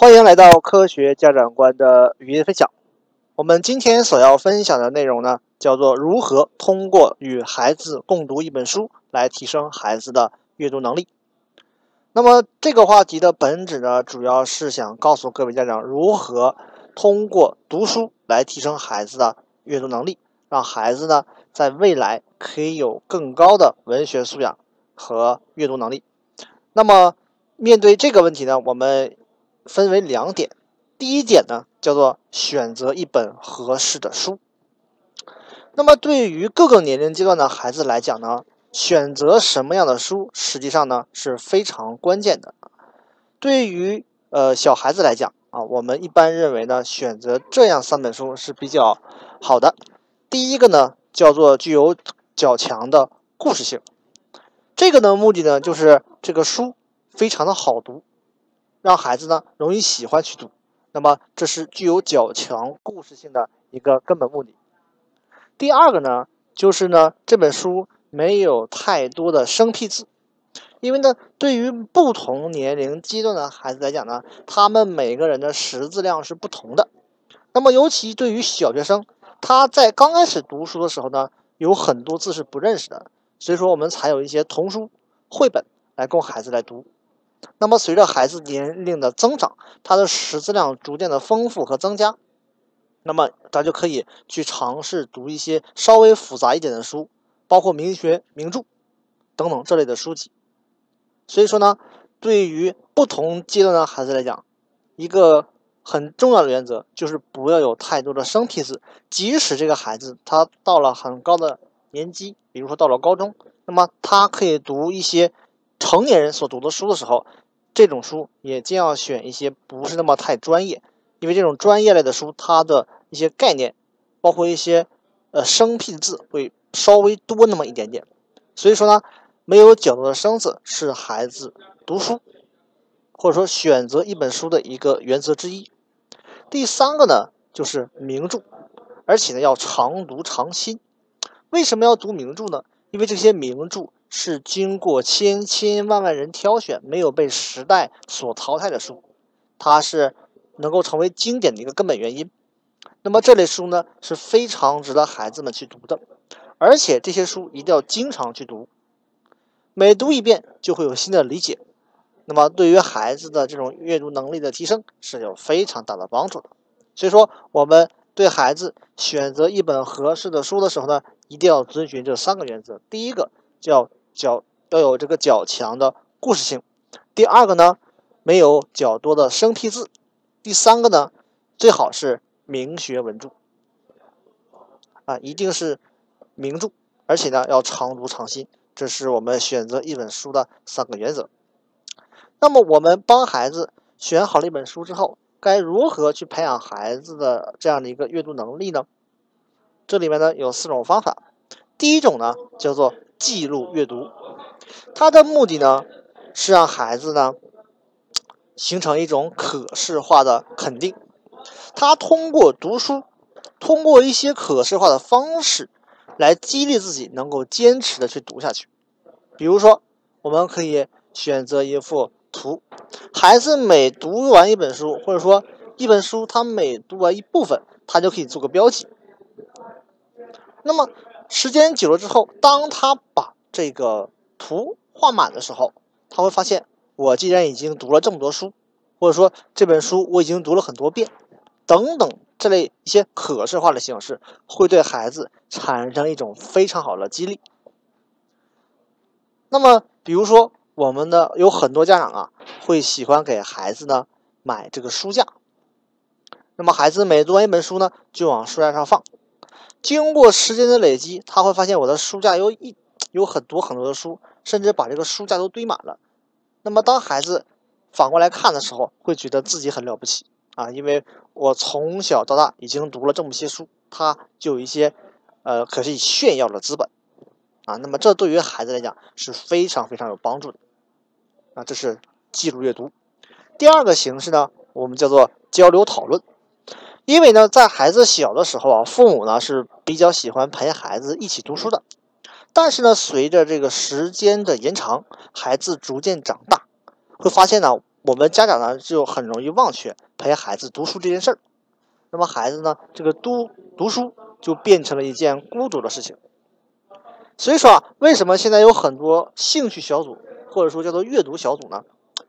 欢迎来到科学家长观的语音分享。我们今天所要分享的内容呢，叫做如何通过与孩子共读一本书来提升孩子的阅读能力。那么这个话题的本质呢，主要是想告诉各位家长，如何通过读书来提升孩子的阅读能力，让孩子呢在未来可以有更高的文学素养和阅读能力。那么面对这个问题呢，我们分为两点。第一点呢，叫做选择一本合适的书。那么对于各个年龄阶段的孩子来讲呢，选择什么样的书，实际上呢是非常关键的。对于呃小孩子来讲啊，我们一般认为呢，选择这样三本书是比较好的。第一个呢，叫做具有较强的故事性。这个呢目的呢，就是这个书非常的好读，让孩子呢容易喜欢去读。那么这是具有较强故事性的一个根本目的。第二个呢，就是呢这本书。没有太多的生僻字，因为呢，对于不同年龄阶段的孩子来讲呢，他们每个人的识字量是不同的。那么，尤其对于小学生，他在刚开始读书的时候呢，有很多字是不认识的，所以说我们才有一些童书、绘本来供孩子来读。那么，随着孩子年龄的增长，他的识字量逐渐的丰富和增加，那么咱就可以去尝试读一些稍微复杂一点的书。包括名学名著等等这类的书籍，所以说呢，对于不同阶段的孩子来讲，一个很重要的原则就是不要有太多的生僻字。即使这个孩子他到了很高的年级，比如说到了高中，那么他可以读一些成年人所读的书的时候，这种书也尽量选一些不是那么太专业，因为这种专业类的书，它的一些概念，包括一些呃生僻字会。稍微多那么一点点，所以说呢，没有较多的生字是孩子读书或者说选择一本书的一个原则之一。第三个呢，就是名著，而且呢要常读常新。为什么要读名著呢？因为这些名著是经过千千万万人挑选，没有被时代所淘汰的书，它是能够成为经典的一个根本原因。那么这类书呢是非常值得孩子们去读的。而且这些书一定要经常去读，每读一遍就会有新的理解，那么对于孩子的这种阅读能力的提升是有非常大的帮助的。所以说，我们对孩子选择一本合适的书的时候呢，一定要遵循这三个原则：第一个叫较要有这个较强的故事性；第二个呢，没有较多的生僻字；第三个呢，最好是名学文著啊，一定是。名著，而且呢要常读常新，这是我们选择一本书的三个原则。那么我们帮孩子选好了一本书之后，该如何去培养孩子的这样的一个阅读能力呢？这里面呢有四种方法。第一种呢叫做记录阅读，它的目的呢是让孩子呢形成一种可视化的肯定。他通过读书，通过一些可视化的方式。来激励自己能够坚持的去读下去。比如说，我们可以选择一幅图，孩子每读完一本书，或者说一本书，他每读完一部分，他就可以做个标记。那么时间久了之后，当他把这个图画满的时候，他会发现，我既然已经读了这么多书，或者说这本书我已经读了很多遍，等等。这类一些可视化的形式会对孩子产生一种非常好的激励。那么，比如说，我们的有很多家长啊，会喜欢给孩子呢买这个书架。那么，孩子每读完一本书呢，就往书架上放。经过时间的累积，他会发现我的书架有一有很多很多的书，甚至把这个书架都堆满了。那么，当孩子反过来看的时候，会觉得自己很了不起。啊，因为我从小到大已经读了这么些书，他就有一些呃可以炫耀的资本啊。那么这对于孩子来讲是非常非常有帮助的啊。这是记录阅读。第二个形式呢，我们叫做交流讨论。因为呢，在孩子小的时候啊，父母呢是比较喜欢陪孩子一起读书的。但是呢，随着这个时间的延长，孩子逐渐长大，会发现呢，我们家长呢就很容易忘却陪孩子读书这件事儿。那么孩子呢，这个读读书就变成了一件孤独的事情。所以说啊，为什么现在有很多兴趣小组，或者说叫做阅读小组呢？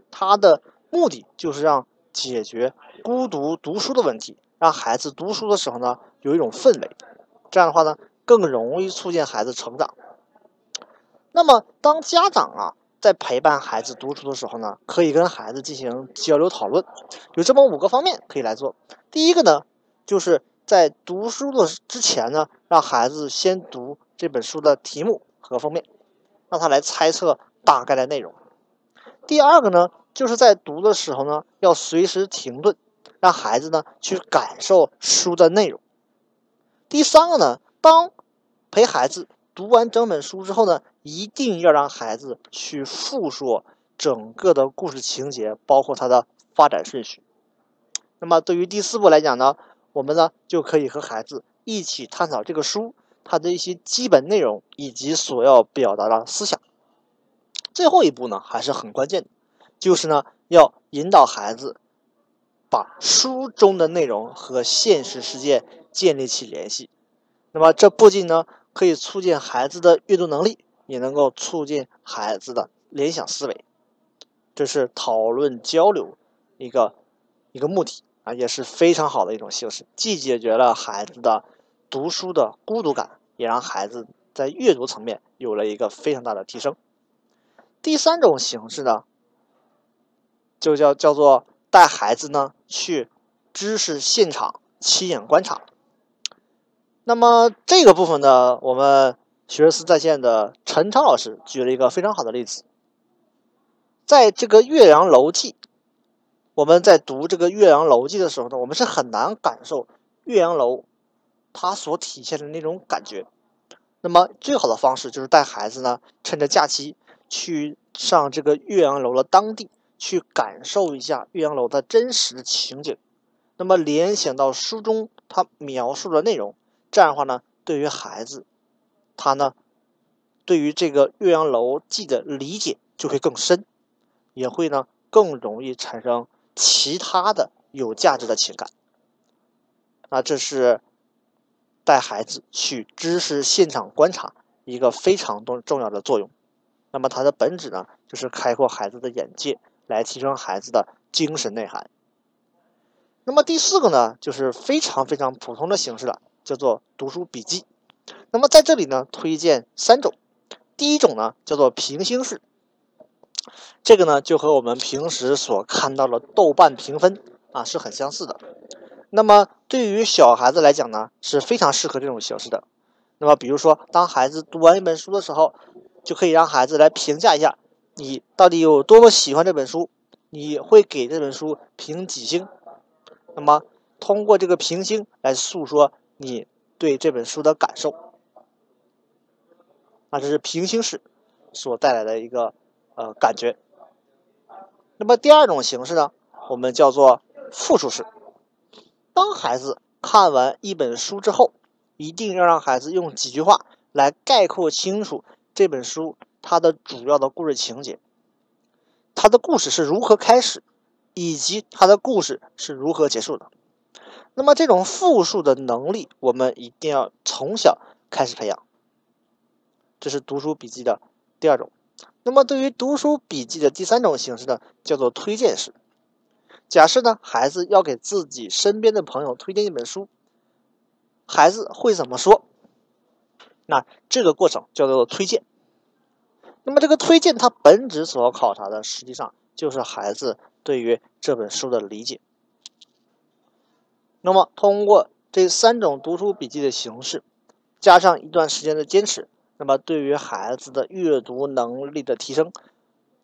它的目的就是让解决孤独读书的问题，让孩子读书的时候呢有一种氛围，这样的话呢更容易促进孩子成长。那么当家长啊在陪伴孩子读书的时候呢，可以跟孩子进行交流讨论，有这么五个方面可以来做。第一个呢。就是在读书的之前呢，让孩子先读这本书的题目和封面，让他来猜测大概的内容。第二个呢，就是在读的时候呢，要随时停顿，让孩子呢去感受书的内容。第三个呢，当陪孩子读完整本书之后呢，一定要让孩子去复述整个的故事情节，包括它的发展顺序。那么对于第四步来讲呢？我们呢就可以和孩子一起探讨这个书它的一些基本内容以及所要表达的思想。最后一步呢还是很关键的，就是呢要引导孩子把书中的内容和现实世界建立起联系。那么这不仅呢可以促进孩子的阅读能力，也能够促进孩子的联想思维。这是讨论交流一个一个目的。啊，也是非常好的一种形式，既解决了孩子的读书的孤独感，也让孩子在阅读层面有了一个非常大的提升。第三种形式呢，就叫叫做带孩子呢去知识现场亲眼观察。那么这个部分呢，我们学而思在线的陈昌老师举了一个非常好的例子，在这个《岳阳楼记》。我们在读这个《岳阳楼记》的时候呢，我们是很难感受岳阳楼它所体现的那种感觉。那么最好的方式就是带孩子呢，趁着假期去上这个岳阳楼的当地，去感受一下岳阳楼的真实情景。那么联想到书中他描述的内容，这样的话呢，对于孩子他呢，对于这个《岳阳楼记》的理解就会更深，也会呢更容易产生。其他的有价值的情感，那这是带孩子去知识现场观察一个非常重重要的作用。那么它的本质呢，就是开阔孩子的眼界，来提升孩子的精神内涵。那么第四个呢，就是非常非常普通的形式了，叫做读书笔记。那么在这里呢，推荐三种。第一种呢，叫做平行式。这个呢，就和我们平时所看到的豆瓣评分啊是很相似的。那么对于小孩子来讲呢，是非常适合这种形式的。那么比如说，当孩子读完一本书的时候，就可以让孩子来评价一下你到底有多么喜欢这本书，你会给这本书评几星？那么通过这个评星来诉说你对这本书的感受。啊，这是平行式所带来的一个。呃，感觉。那么第二种形式呢，我们叫做复述式。当孩子看完一本书之后，一定要让孩子用几句话来概括清楚这本书它的主要的故事情节，它的故事是如何开始，以及它的故事是如何结束的。那么这种复述的能力，我们一定要从小开始培养。这是读书笔记的第二种。那么，对于读书笔记的第三种形式呢，叫做推荐式。假设呢，孩子要给自己身边的朋友推荐一本书，孩子会怎么说？那这个过程叫做推荐。那么，这个推荐它本质所要考察的，实际上就是孩子对于这本书的理解。那么，通过这三种读书笔记的形式，加上一段时间的坚持。那么，对于孩子的阅读能力的提升，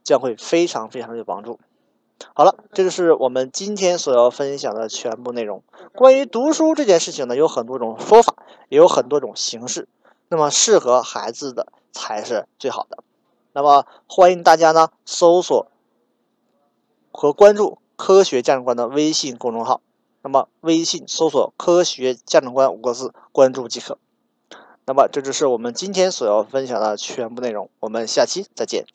将会非常非常的有帮助。好了，这就是我们今天所要分享的全部内容。关于读书这件事情呢，有很多种说法，也有很多种形式。那么，适合孩子的才是最好的。那么，欢迎大家呢搜索和关注“科学价值观”的微信公众号。那么，微信搜索“科学价值观”五个字，关注即可。那么，这就是我们今天所要分享的全部内容。我们下期再见。